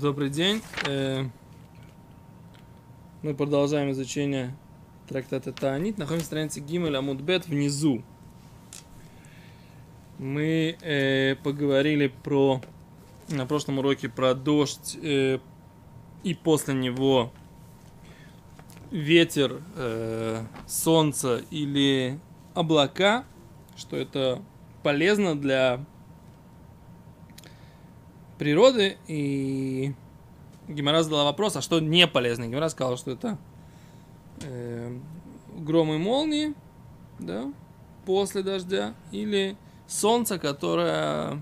Добрый день. Э, Мы продолжаем изучение трактата Таанит. Находимся на странице Гимель Амудбет внизу. Мы э, поговорили про на прошлом уроке про дождь э, и после него ветер, э, солнце или облака, что это полезно для природы. И Гимара задала вопрос, а что не полезно? Гимара сказала, что это э, гром и молнии, да, после дождя, или солнце, которое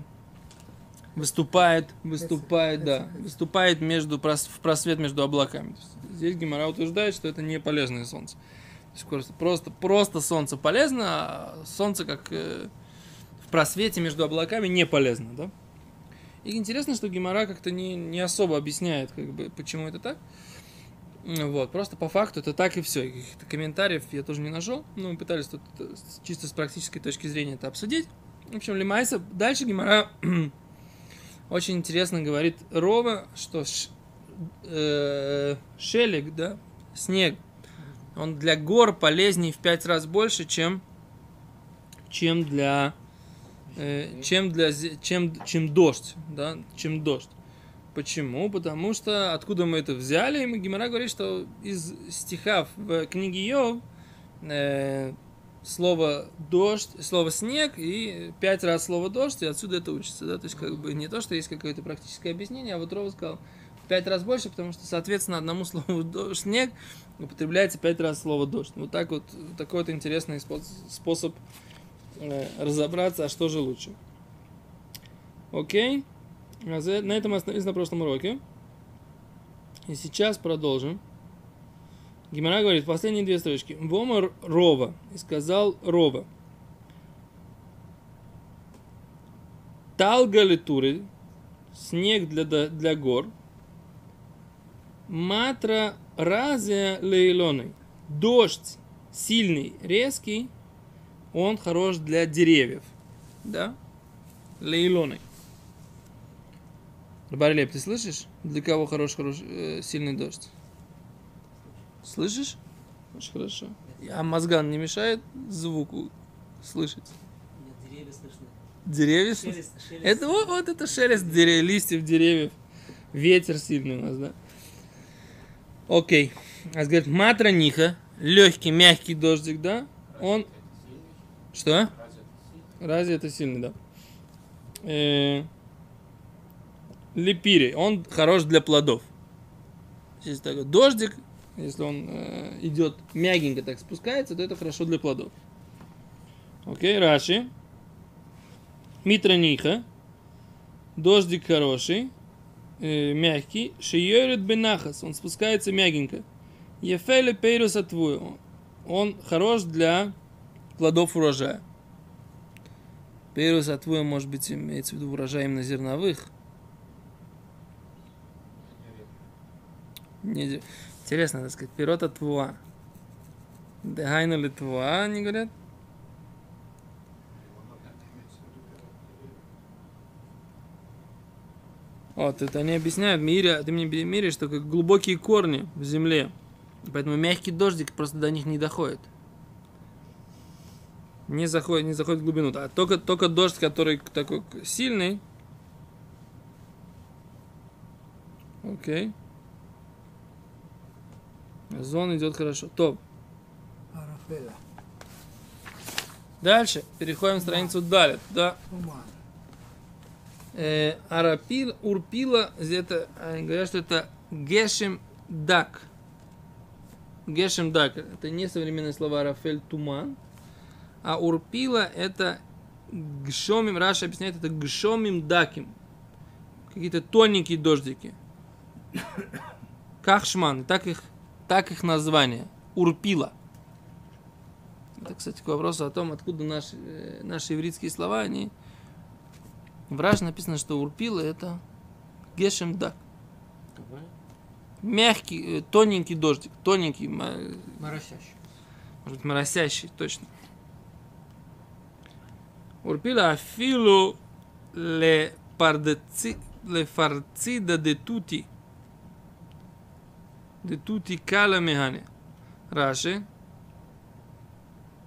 выступает, выступает, да, выступает между, в просвет между облаками. Здесь Гимара утверждает, что это не полезное солнце. То есть просто, просто, просто солнце полезно, а солнце как э, в просвете между облаками не полезно, да? И интересно, что Гимара как-то не, не особо объясняет, как бы, почему это так. Вот, просто по факту это так и все. Каких-то комментариев я тоже не нашел. Но мы пытались тут э, чисто с практической точки зрения это обсудить. В общем, Лимайса, дальше Гимара очень интересно говорит Рова, что ш, э, шелег, да, снег, он для гор полезнее в пять раз больше, чем, чем для чем для чем чем дождь, да, чем дождь. Почему? Потому что откуда мы это взяли? И Гимара говорит, что из стиха в книге Йов э, слово дождь, слово снег и пять раз слово дождь, и отсюда это учится, да, то есть как бы не то, что есть какое-то практическое объяснение, а вот Рова сказал пять раз больше, потому что, соответственно, одному слову дождь, снег употребляется пять раз слово дождь. Вот так вот, такой вот интересный способ э, разобраться, а что же лучше. Окей, на этом мы остановились на прошлом уроке. И сейчас продолжим. Гимара говорит, последние две строчки. Вомар Рова. И сказал Рова. Талгалитуры. Снег для, для гор. Матра разия лейлоны. Дождь сильный, резкий. Он хорош для деревьев. Да? Лейлоны. Барилеп, ты слышишь? Для кого хорош, хорош э, сильный дождь? Слышишь? Очень хорошо. А мозган не мешает звуку слышать? Нет, деревья слышны. Деревья? Шелест, шелест. Это вот, вот это шелест дерев, листьев деревьев. Ветер сильный у нас, да? Окей. А говорит, матра ниха, легкий, мягкий дождик, да? Он... Что? Разве это сильный, да? Э... Он хорош для плодов. Здесь такой дождик, если он э, идет мягенько так спускается, то это хорошо для плодов. Окей, Раши. Митраниха. Дождик хороший, э, мягкий. Шиерет бенахас. Он спускается мягенько. Ефеле пейрус отвую. Он хорош для плодов урожая. Пейрус отвую, может быть, имеется в виду урожай именно зерновых. Интересно, так сказать, пирота твуа. Дехайну ли твуа, они говорят? Вот, это они объясняют, мире, ты мне мире, что как глубокие корни в земле. Поэтому мягкий дождик просто до них не доходит. Не заходит, не заходит в глубину. А только, только дождь, который такой сильный. Окей. Зон идет хорошо. Топ. Дальше переходим в страницу Далит. Да. Э, арапил, урпила, это, они говорят, что это гешем дак. Гешем дак. Это не современное слово Рафель туман. А урпила это гшомим, Раша объясняет, это гшомим даким. Какие-то тоненькие дождики. Кахшман. Так их так их название. Урпила. Это, кстати, к вопросу о том, откуда наши, э, наши еврейские слова, они... В Раш написано, что урпила это гешем дак. Мягкий, э, тоненький дождик, тоненький. Моросящий. Может быть, моросящий, точно. Урпила афилу ле лефарцида де тути. Де тути кала механе. Раши.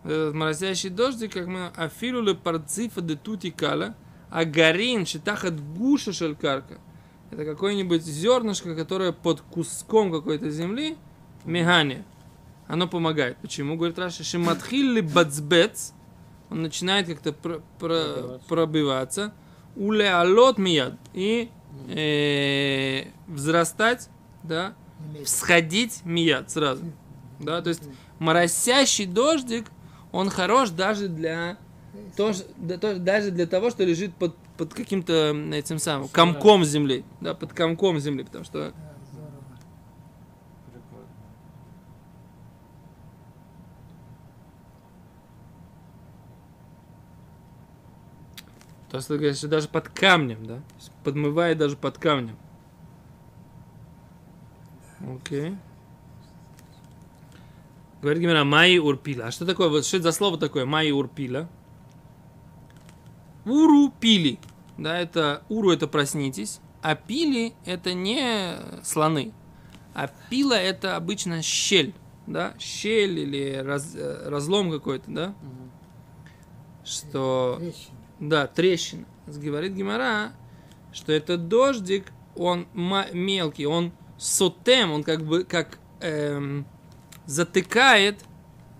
Этот моросящий дождик, как мы афилу лепарцифа де тути кала, а гарин шитахат гуша шалькарка. Это какое-нибудь зернышко, которое под куском какой-то земли, механе. Оно помогает. Почему? Говорит Раша, шиматхилли бацбец, он начинает как-то про- про- пробиваться, уле алот мияд, и э, взрастать, да, всходить мияд сразу. Да, то есть моросящий дождик, он хорош даже для тоже, да, тоже- даже для того, что лежит под, под каким-то этим самым комком земли, да, под комком земли, потому что То ты говоришь, что даже под камнем, да? Подмывает даже под камнем. Окей. Говорит Гимера, Майи Урпила. А что такое? Вот что это за слово такое? Майи Урпила. Уру пили. Да, это уру это проснитесь. А пили это не слоны. А пила это обычно щель. Да, щель или раз- э, разлом какой-то, да? Мгм. Что Трещина. Да, трещина. Говорит Гимара, что этот дождик, он мелкий, он сотем, он как бы как эм, затыкает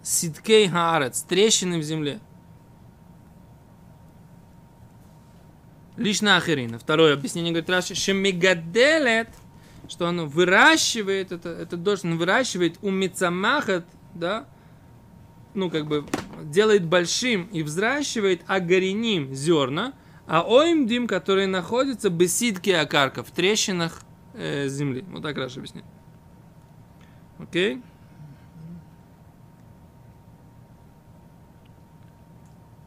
ситкей хаарец, трещины в земле. Лично Ахирина. Второе объяснение говорит Раши, шемигаделет, что он выращивает, это, этот дождь, он выращивает у мицамахат, да, ну, как бы, делает большим и взращивает агариним зерна, а оимдим, которые находятся бесидки акарка, в трещинах э, земли. Вот так Раша объясняет. Окей?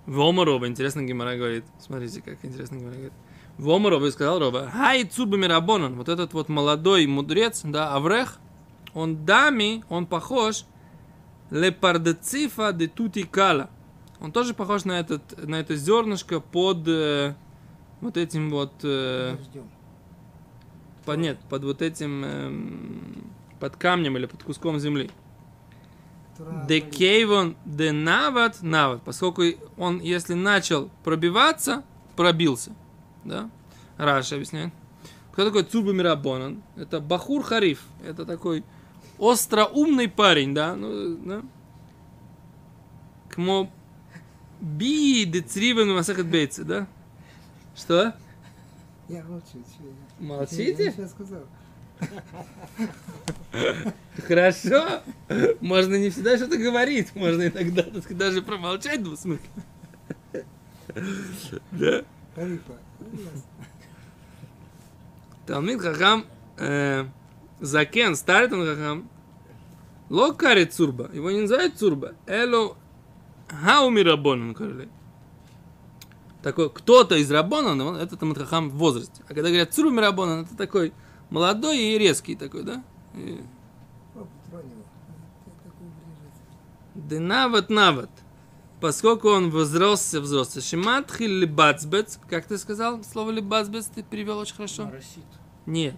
Вома Роба, интересно Гимара говорит. Смотрите, как интересно Гимара говорит. Вома Роба и сказал Роба, хай цурба мирабонан, вот этот вот молодой мудрец, да, Аврех, он дами, он похож лепардецифа де тути кала. Он тоже похож на, этот, на это зернышко под э, вот этим вот... э, под, нет, под вот этим... эм, под камнем или под куском земли. Де кейвон де нават нават. Поскольку он, если начал пробиваться, пробился. Да? Раша объясняет. Кто такой Цурба Мирабонан? Это Бахур Хариф. Это такой остроумный парень, да? Ну, да? Кмо би де цривен масахат бейцы, да? Что? Я молчу. я- Молчите? Я сейчас сказал. Хорошо. Можно не всегда что-то говорить. Можно иногда так сказать, даже промолчать двусмысленно. Да. Талмит Хахам э, Закен, старый Талмит Хахам, Ло кари цурба. Его не называют цурба. Эло хауми рабонан короле. Такой, кто-то из рабонан, он- это Талмит Хахам в возрасте. А когда говорят цурба рабонан, это такой молодой и резкий такой, да? И-. Денават нават. Поскольку он возросся, взрослый. Шиматхи либацбец. Как ты сказал слово либацбец? Ты перевел очень хорошо. Моросит. Нет.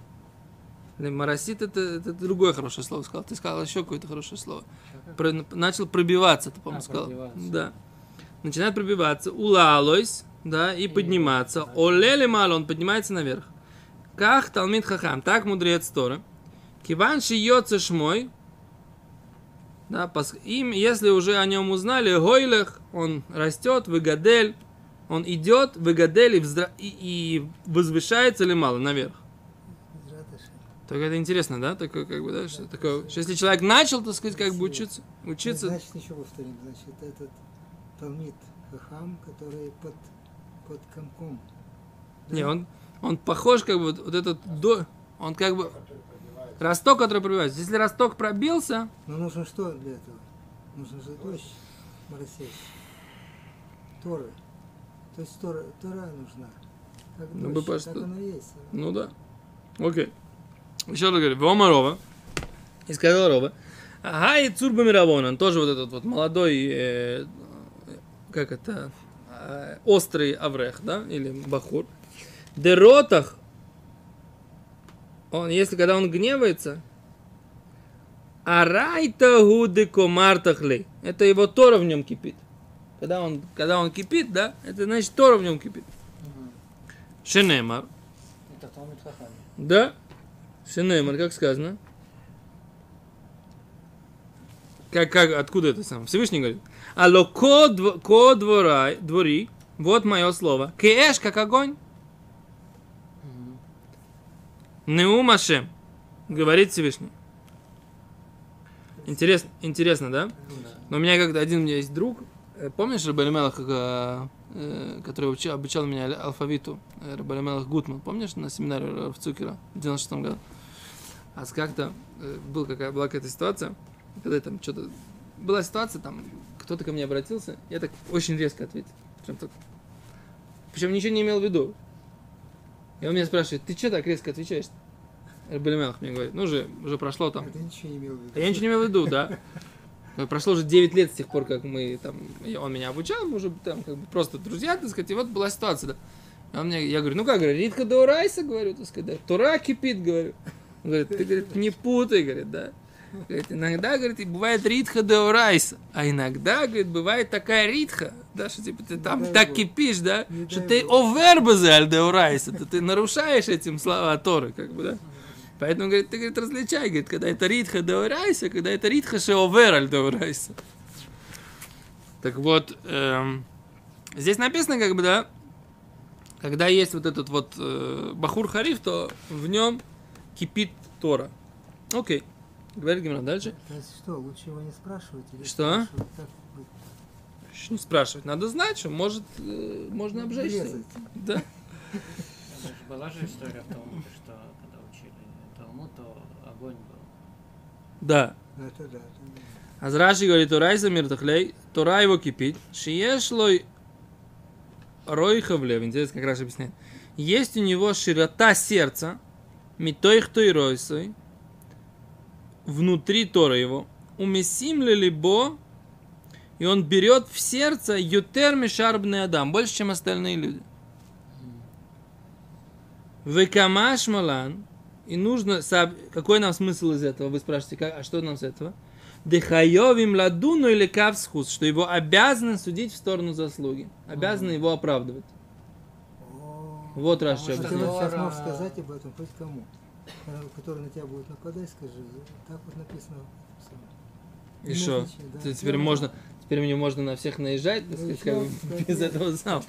Марасит это, это другое хорошее слово сказал. Ты сказал еще какое-то хорошее слово. Про- начал пробиваться, ты, по-моему, А, сказал. пробиваться. Да. Начинает пробиваться. Улалойс, да, и подниматься. Олели мало, он поднимается наверх. Как Талмит Хахам, так мудрец Тора. Киван шиется шмой. Да, пос- им, если уже о нем узнали, Гойлех, он растет, выгадель, он идет, выгадель и, взра- и, и возвышается ли мало наверх. Так это интересно, да? Такое, как бы, да, что такое. что если человек начал, так сказать, как бы учиться, учиться. Значит, еще повторим. Значит, этот Талмит Хахам, который под, под комком. Да? Не, он, он похож, как бы, вот, этот до, он как бы росток, который пробивается. Если росток пробился, Но нужно что для этого? Нужно же дождь моросящий. Торы. То есть Тора, Тора нужна. Как Ну, дождь, бы так просто- оно и есть. ну да. Окей. Еще раз говорю, Вома Рова. И сказал Рова. Ага, и Цурба Миравонан, тоже вот этот вот молодой, э, как это, э, острый Аврех, да, или Бахур. Деротах он, если когда он гневается, арайта гуды комартахли. Это его Тора в нем кипит. Когда он, когда он кипит, да, это значит Тора в нем кипит. Шенемар. Это. Да. Шенемар, как сказано. Как, как, откуда это сам? Всевышний говорит. Алло, ко, дв- ко дворай, двори, вот мое слово. Кеэш, как огонь. Неумашем, говорит Всевышний. Интересно, интересно, да? Но у меня как-то один у меня есть друг, э, помнишь Рабалимелах, который учил, обучал меня ал- алфавиту, э, Рабалимелах Гутман, помнишь на семинаре в Цукера в 96 году? А с как-то э, был какая, была какая-то ситуация, когда там что-то... Была ситуация, там кто-то ко мне обратился, я так очень резко ответил. Прям так. Причем ничего не имел в виду. И он меня спрашивает, ты что так резко отвечаешь? Рабалимелах мне говорит, ну уже, уже прошло там Это ничего не имел в виду. а я ничего не имел в виду, да. Прошло уже 9 лет с тех пор, как мы там, он меня обучал, мы уже там как бы просто друзья, так сказать, и вот была ситуация, да. И он мне, я говорю, ну как, говорю, Ритха Даурайса, говорю, так сказать, да, Тура кипит, говорю. Он говорит, ты, говорит, не путай, говорит, да. Говорит, иногда, говорит, и бывает Ритха Даурайса, а иногда, говорит, бывает такая Ритха, да, что типа ты там дай так кипишь, да, Не что ты овербазе аль Даурайса, то ты нарушаешь этим слова Торы, как бы, да. Поэтому, говорит, ты, говорит, различай, говорит, когда это ритха деорайса, когда это ритха шеовераль деорайса. Так вот, эм, здесь написано, как бы, да, когда есть вот этот вот э, Бахур Хариф, то в нем кипит Тора. Окей. Говорит Гимра дальше. Есть что, лучше его не спрашивать? Или что? Спрашивать, не спрашивать. Надо знать, что может, э, можно обжечься. Резать. Да. Была же история в Талмуде, что когда учили Талмуд, то огонь был. Да. Это да. А Раши говорит, Турай за миртахлей, Тура его кипит, шиешлой ройхавлев, интересно, как Раши объясняет. Есть у него широта сердца, митоих той ройсой, внутри Тора его, умесим ли либо, и он берет в сердце ютер мишарбный адам, больше, чем остальные люди. Векамаш малан, и нужно, какой нам смысл из этого? Вы спрашиваете, как, а что нам с этого? Дехайовим ладуну или кавсхус, что его обязаны судить в сторону заслуги, обязаны его оправдывать. Вот Потому Раши что а ты вот сейчас можешь сказать об этом хоть кому, э, который на тебя будет нападать, скажи, так вот написано. И что? Да. Теперь можно, теперь мне можно на всех наезжать, так Ну сказать, как бы всё, без этого сам.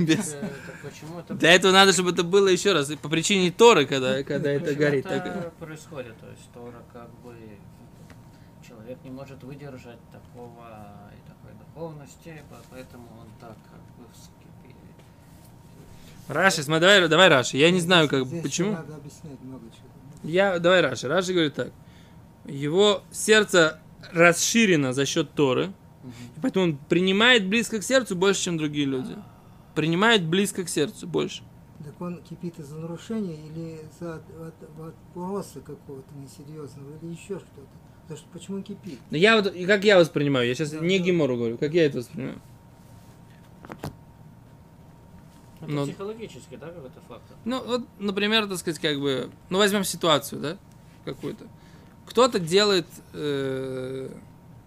Без- это Для этого надо, чтобы это было еще раз, и по причине Торы, когда, когда это горит. это так. происходит? То есть Тора как бы человек не может выдержать такого и такой духовности, по- поэтому он так как бы. Раши, смотри, давай, давай Раши. Я не знаю, как, здесь почему. Надо объяснять много чего. Я, давай Раши. Раши говорит так. Его сердце расширено за счет Торы, и поэтому он принимает близко к сердцу больше, чем другие люди. Принимает близко к сердцу больше. Так он кипит из-за нарушения или из-за от, от- вопроса какого-то несерьезного или еще что-то. Потому что почему он кипит? Но я вот, и как я воспринимаю, я сейчас Да, не да. Гимору говорю, как я это воспринимаю. Это Но- психологически, да, какой-то фактор? Ну, вот, например, так сказать, как бы, ну, возьмем ситуацию, да, какую-то. Кто-то делает э,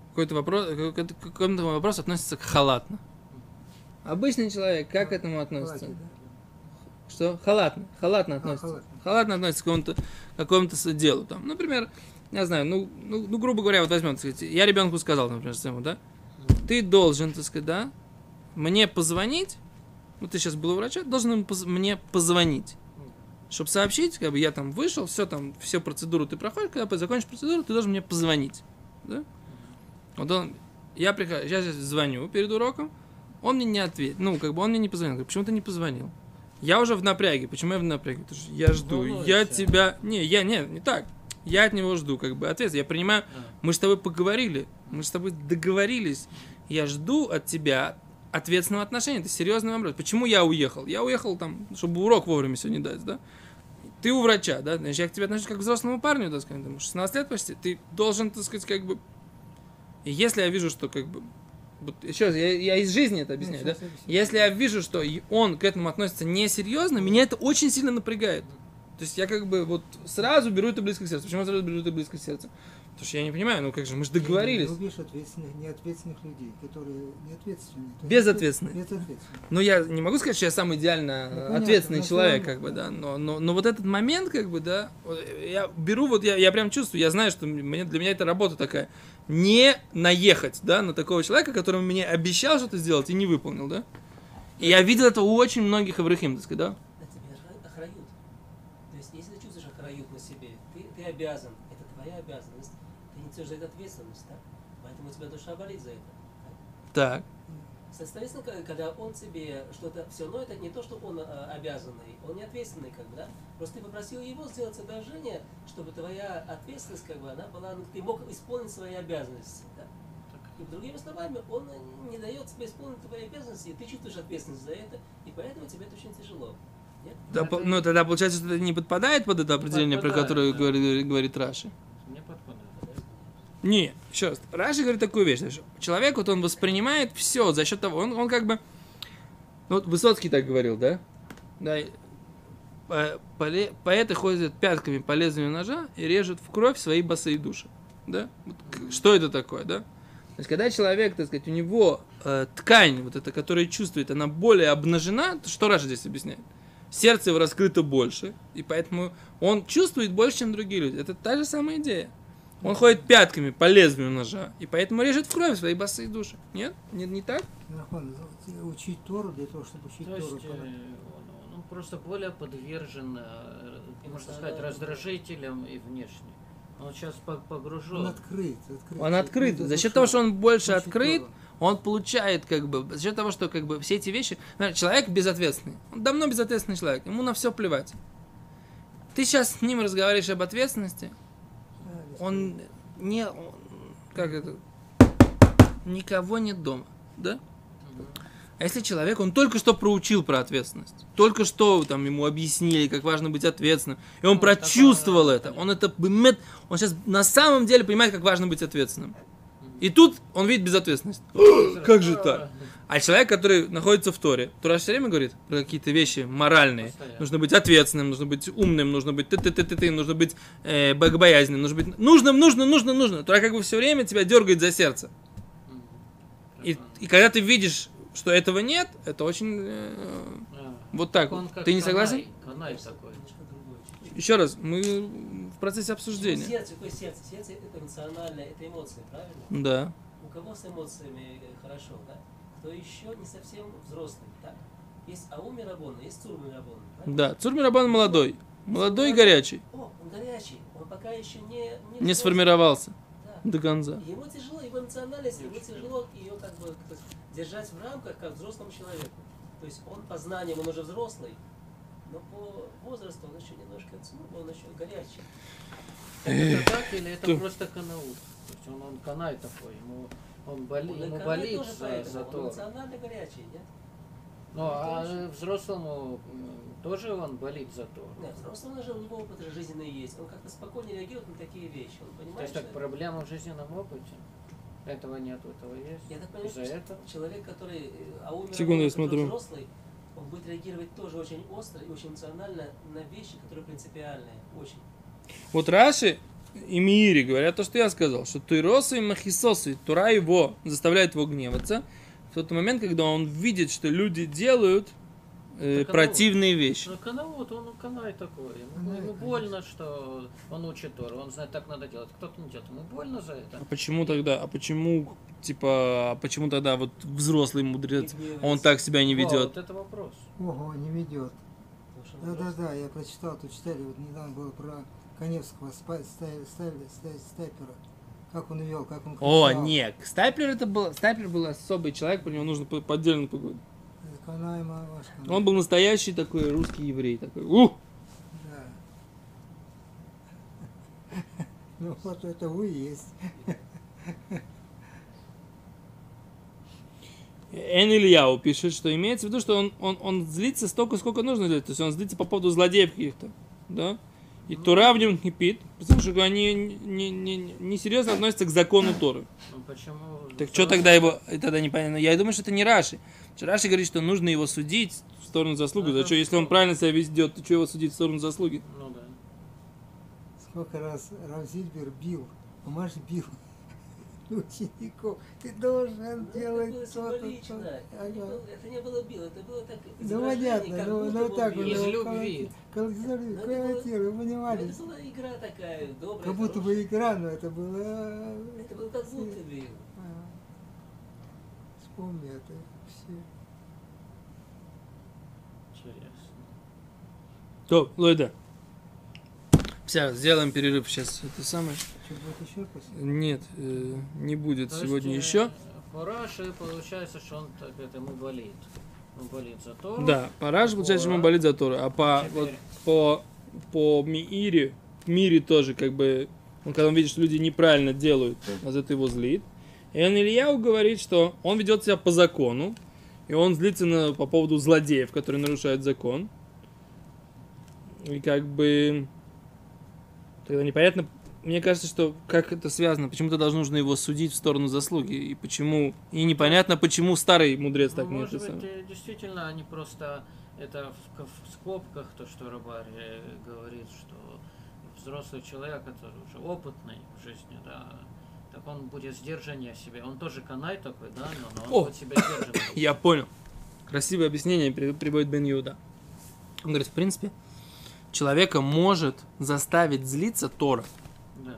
какой-то вопрос, какой-то, к какому-то вопросу относится к халатно. Обычный человек, как к этому относится? Да? Что? Халатно. Халатно относится. халатно. халатно относится к какому-то, какому-то делу. Там, например, я знаю, ну, ну, ну, грубо говоря, вот возьмем, так сказать, я ребенку сказал, например, своему, да, ты должен, так сказать, да, мне позвонить, ну, ты сейчас был у врача, должен мне позвонить, чтобы сообщить, как бы я там вышел, все там, все процедуру ты проходишь, когда закончишь процедуру, ты должен мне позвонить, да? Вот он, я прихожу, я сейчас звоню перед уроком, он мне не ответил, ну, как бы он мне не позвонил, говорю, почему ты не позвонил? Я уже в напряге. Почему я в напряге? Потому что я жду. Я Волнуешься. тебя... Не, я не, не так. Я от него жду, как бы ответ. Я принимаю, А. мы с тобой поговорили, мы с тобой договорились. Я жду от тебя ответственного отношения. Это серьезный вопрос. Почему я уехал? Я уехал там, чтобы урок вовремя сегодня дать, да? Ты у врача, да? Значит, я к тебе отношусь как к взрослому парню, так сказать, там, 16 лет почти. Ты должен, так сказать, как бы... И если я вижу, что как бы... Вот, еще раз, я, я из жизни это объясняю, да? щас объясню. Если я вижу, что он к этому относится несерьезно, меня это очень сильно напрягает. То есть я как бы вот сразу беру это близко к сердцу. Почему я сразу беру это близко к сердцу? Потому что я не понимаю, ну как же, мы же договорились. Ты любишь ответственных, неответственных людей, которые неответственные. То есть Безответственные. Безответственные. Ну, я не могу сказать, что я самый идеально Ну, понятно, ответственный человек, как бы, да. Но, но, но вот этот момент, как бы, да, я беру, вот я, я прям чувствую, я знаю, что мне, для меня это работа такая. Не наехать, да, на такого человека, который мне обещал что-то сделать и не выполнил, да. И я видел это у очень многих аврахим, так сказать, да. На тебе охра- охрают. То есть, если ты чувствуешь охрают на себе, ты, ты обязан, это ты за это ответственность, да? Поэтому у тебя душа болит за это. Так. Соответственно, когда он тебе что-то, все равно это не то, что он э, обязанный, он не ответственный, как бы, да? Просто ты попросил его сделать одолжение, чтобы твоя ответственность, как бы, она была, ну, ты мог исполнить свои обязанности, да? И другими словами, он не дает тебе исполнить твои обязанности, и ты чувствуешь ответственность за это, и поэтому тебе это очень тяжело. Нет? Да, Это- ну, тогда получается, что это не подпадает под это определение, про Подпадает, которое да. говорит, говорит Раши. Не раз. Раши говорит такую вещь. что Человек, вот он воспринимает все за счет того, он, он как бы... Ну, вот Высоцкий так говорил, да? Да. поле- поэты ходят пятками по лезвию ножа и режут в кровь свои босые души. Да? Вот что это такое, да? То есть, когда человек, так сказать, у него э, ткань, вот эта, которая чувствует, она более обнажена, то что Раша здесь объясняет? Сердце его раскрыто больше, и поэтому он чувствует больше, чем другие люди. Это та же самая идея. Он ходит пятками по лезвию ножа, и поэтому режет в кровь свои босые души. Нет? Не, не так? Учить Тору для того, чтобы учить То есть Тору. он, он просто более подвержен, э, можно сказать, раздражителям и внешне. Он сейчас погружен. Он открыт, открыт. Он открыт. За счет того, что он больше Учить открыт, Тору. он получает как бы, за счет того, что как бы все эти вещи, например, человек безответственный, он давно безответственный человек, ему на все плевать. Ты сейчас с ним разговариваешь об ответственности, он не, он- как это, никого нет дома, да? А если человек, он только что проучил про ответственность, только что там ему объяснили, как важно быть ответственным, и он Ну, прочувствовал это, он это он сейчас на самом деле понимает, как важно быть ответственным. И тут он видит безответственность. Как же так? А человек, который находится в Торе, Тора все время говорит про какие-то вещи моральные. Постоянно. Нужно быть ответственным, нужно быть умным, нужно быть ты ты ты ты ты нужно быть э, богобоязненным, нужно быть нужным, нужно, нужно, нужно. Тора как бы все время тебя дергает за сердце. И, и когда ты видишь, что этого нет, это очень э, А. вот так. Он вот. Ты не согласен? Канай такой. Еще раз, мы в процессе Ну, обсуждения. сердце, какое сердце? Сердце это эмоциональное, это эмоции, правильно? Да. У кого с эмоциями хорошо, да? Кто еще не совсем взрослый, так? Есть Ауми Рабона, есть Цурми правильно? Да. Цурмирабан молодой. Молодой и горячий. О, он горячий, он пока еще не... Не, Не сформировался Да. до конца. Ему тяжело, его эмоциональность, ему тяжело ее как бы держать в рамках, как взрослому человеку. То есть он по знаниям, он уже взрослый, но по возрасту он еще немножко цмур, он еще горячий. Это так или это просто канаут? То есть он, он канай такой, ему, он боли, Он и ему болит за, за он то. эмоционально горячий, нет? Ну, а взрослому тоже он болит за то. Нет, взрослый уже у него опыт жизненный есть, он как-то спокойнее реагирует на такие вещи, он То понимает, есть так что- проблема в жизненном опыте? Этого нет, этого есть? Я так понимаю, За что это? человек, который э, а умер, Секунду, я смотрю. взрослый, он будет реагировать тоже очень остро и очень эмоционально на вещи, которые принципиальные, очень. Вот Раши и Миири говорят то, что я сказал, что Туйросу и Махисосу, и Тура его заставляет его гневаться в тот момент, когда он видит, что люди делают э, противные вещи. Ну, канаут, он канай такой. Ему, Канай, ему больно, что он учит Тору, он знает, так надо делать. Кто-то не делает, ему больно за это. А почему тогда, а почему, типа, а почему тогда вот взрослый мудрец, он так себя не ведет? Вот это вопрос. Ого, не ведет. Потому что он Да, да, взрослый. да, я прочитал, тут читали, вот недавно было про Коневского, спа- ставили, ста- снайпера. Как он вел, как он О, кричал. нет, Стайплер это был, Стайплер был особый человек, про него нужно по- по отдельно поговорить. Он был настоящий такой русский еврей, такой, ух! Да. Ну вот это вы есть. Эн Ильяу пишет, что имеется в виду, что он, он, он злится столько, сколько нужно злиться. То есть он злится по поводу злодеев каких-то. Да? И Тора в нем кипит, потому что они не, не, не, не серьезно относятся к закону Торы. Ну почему? Так что тогда его, и тогда непонятно. Я думаю, что это не Раши. Раши говорит, что нужно его судить в сторону заслуги. Ну, Да что, если он правильно себя ведет, то что его судить в сторону заслуги? Ну да. Сколько раз Равзильбер бил, Маш бил учеников. Ты должен Ну, делать это было то-то, символично. то-то. Это не Ага. было- Это не было бил, это было так Ну понятно, как ну, будто ну так бил. Из любви. коллекционирует, Ну, было- вы понимали. Это была игра такая, добрая, Как будто хорошая. бы игра, но это было... Это было как будто бил. А, Вспомни это все. Интересно. То, Лойда. Все, сделаем перерыв сейчас. Это самое. Что будет еще после? Нет, э, не будет То сегодня есть, еще. э, По Раши получается, что он так это ему болит. Ему болит за Тору. Да, по Раши, получается, ему болит за Тору. А по, Теперь. вот, по, по Миире, мире тоже, как бы, он, когда он видит, что люди неправильно делают, а за это его злит. И он Ильяу говорит, что он ведет себя по закону, и он злится на, по поводу злодеев, которые нарушают закон. И как бы тогда непонятно, мне кажется, что как это связано, почему-то должно нужно его судить в сторону заслуги, и почему, и непонятно, почему старый мудрец Ну, так не может быть, самое. действительно, они просто это в, в скобках, то, что Рыбарь э, говорит, что взрослый человек, который уже опытный в жизни, да, так он будет сдержаннее себе. Он тоже канай такой, да, но, но он О! будет себя сдерживать. Я понял. Красивое объяснение при- приводит Бен Юда. Он говорит, в принципе, человека может заставить злиться Тора. Да.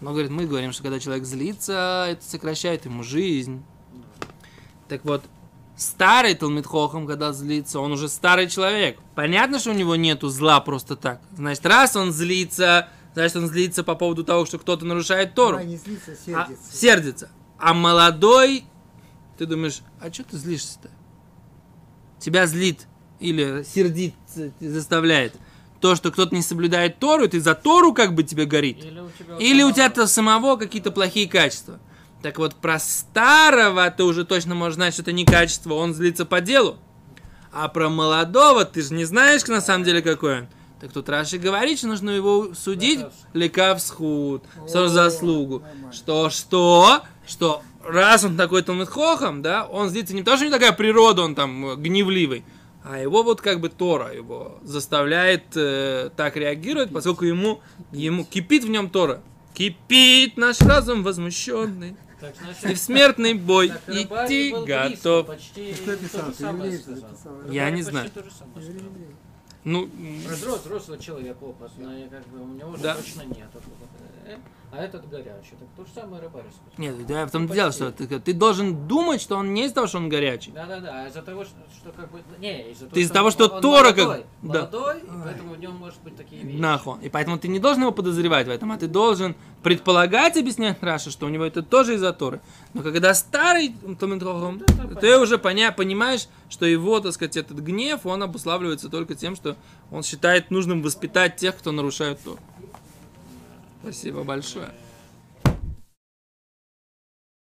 Но, говорит, мы говорим, что когда человек злится, это сокращает ему жизнь. да. Так вот, старый Талмитхохам, когда злится, он уже старый человек. Понятно, что у него нету зла просто так. Значит, раз он злится, значит, он злится по поводу того, что кто-то нарушает Тору. А, не злится, А, сердится. сердится. А молодой, ты думаешь, а что ты злишься-то? Тебя злит или сердит, заставляет то, что кто-то не соблюдает Тору, и ты за Тору как бы тебе горит. Или у тебя, Или у самого- какие-то плохие качества. Так вот, про старого ты уже точно можешь знать, что это не качество, он злится по делу. А про молодого ты же не знаешь, на самом деле, какой он. Так тут Раши говорит, что нужно его судить лекавсхуд, за О, заслугу. нормально. Что, что, что раз он такой Талмитхохом, да, он злится не потому, что у него такая природа, он там гневливый, а его вот как бы Тора его заставляет э, так реагировать, поскольку ему, ему кипит в нем Тора. Кипит наш разум возмущенный. Так, И в смертный бой так, идти был близко, готов. Почти Кто то писал? Ты? Я не знаю. Ну, Взрослый, человек опытный, как бы у него уже Да. точно нет. Э, А этот горячий. Так то же самое рыбарь нет, да, в том Ну, дело, что ты, ты должен думать, что он не из-за того, что он горячий. Да, да, да. А из-за того, что, что как бы. Не, из-за Ты из-за того, что он- Тора как- молодой, да. молодой, и поэтому в нем может быть такие вещи. Нахуй. И поэтому ты не должен его подозревать в этом, а ты должен предполагать, объяснять Раша, что у него это тоже из-за Торы. Но когда старый Талмитхохом, это ты понятно. уже поня- понимаешь, что его, так сказать, этот гнев, он обуславливается только тем, что он считает нужным воспитать тех, кто нарушает Тору. Спасибо большое.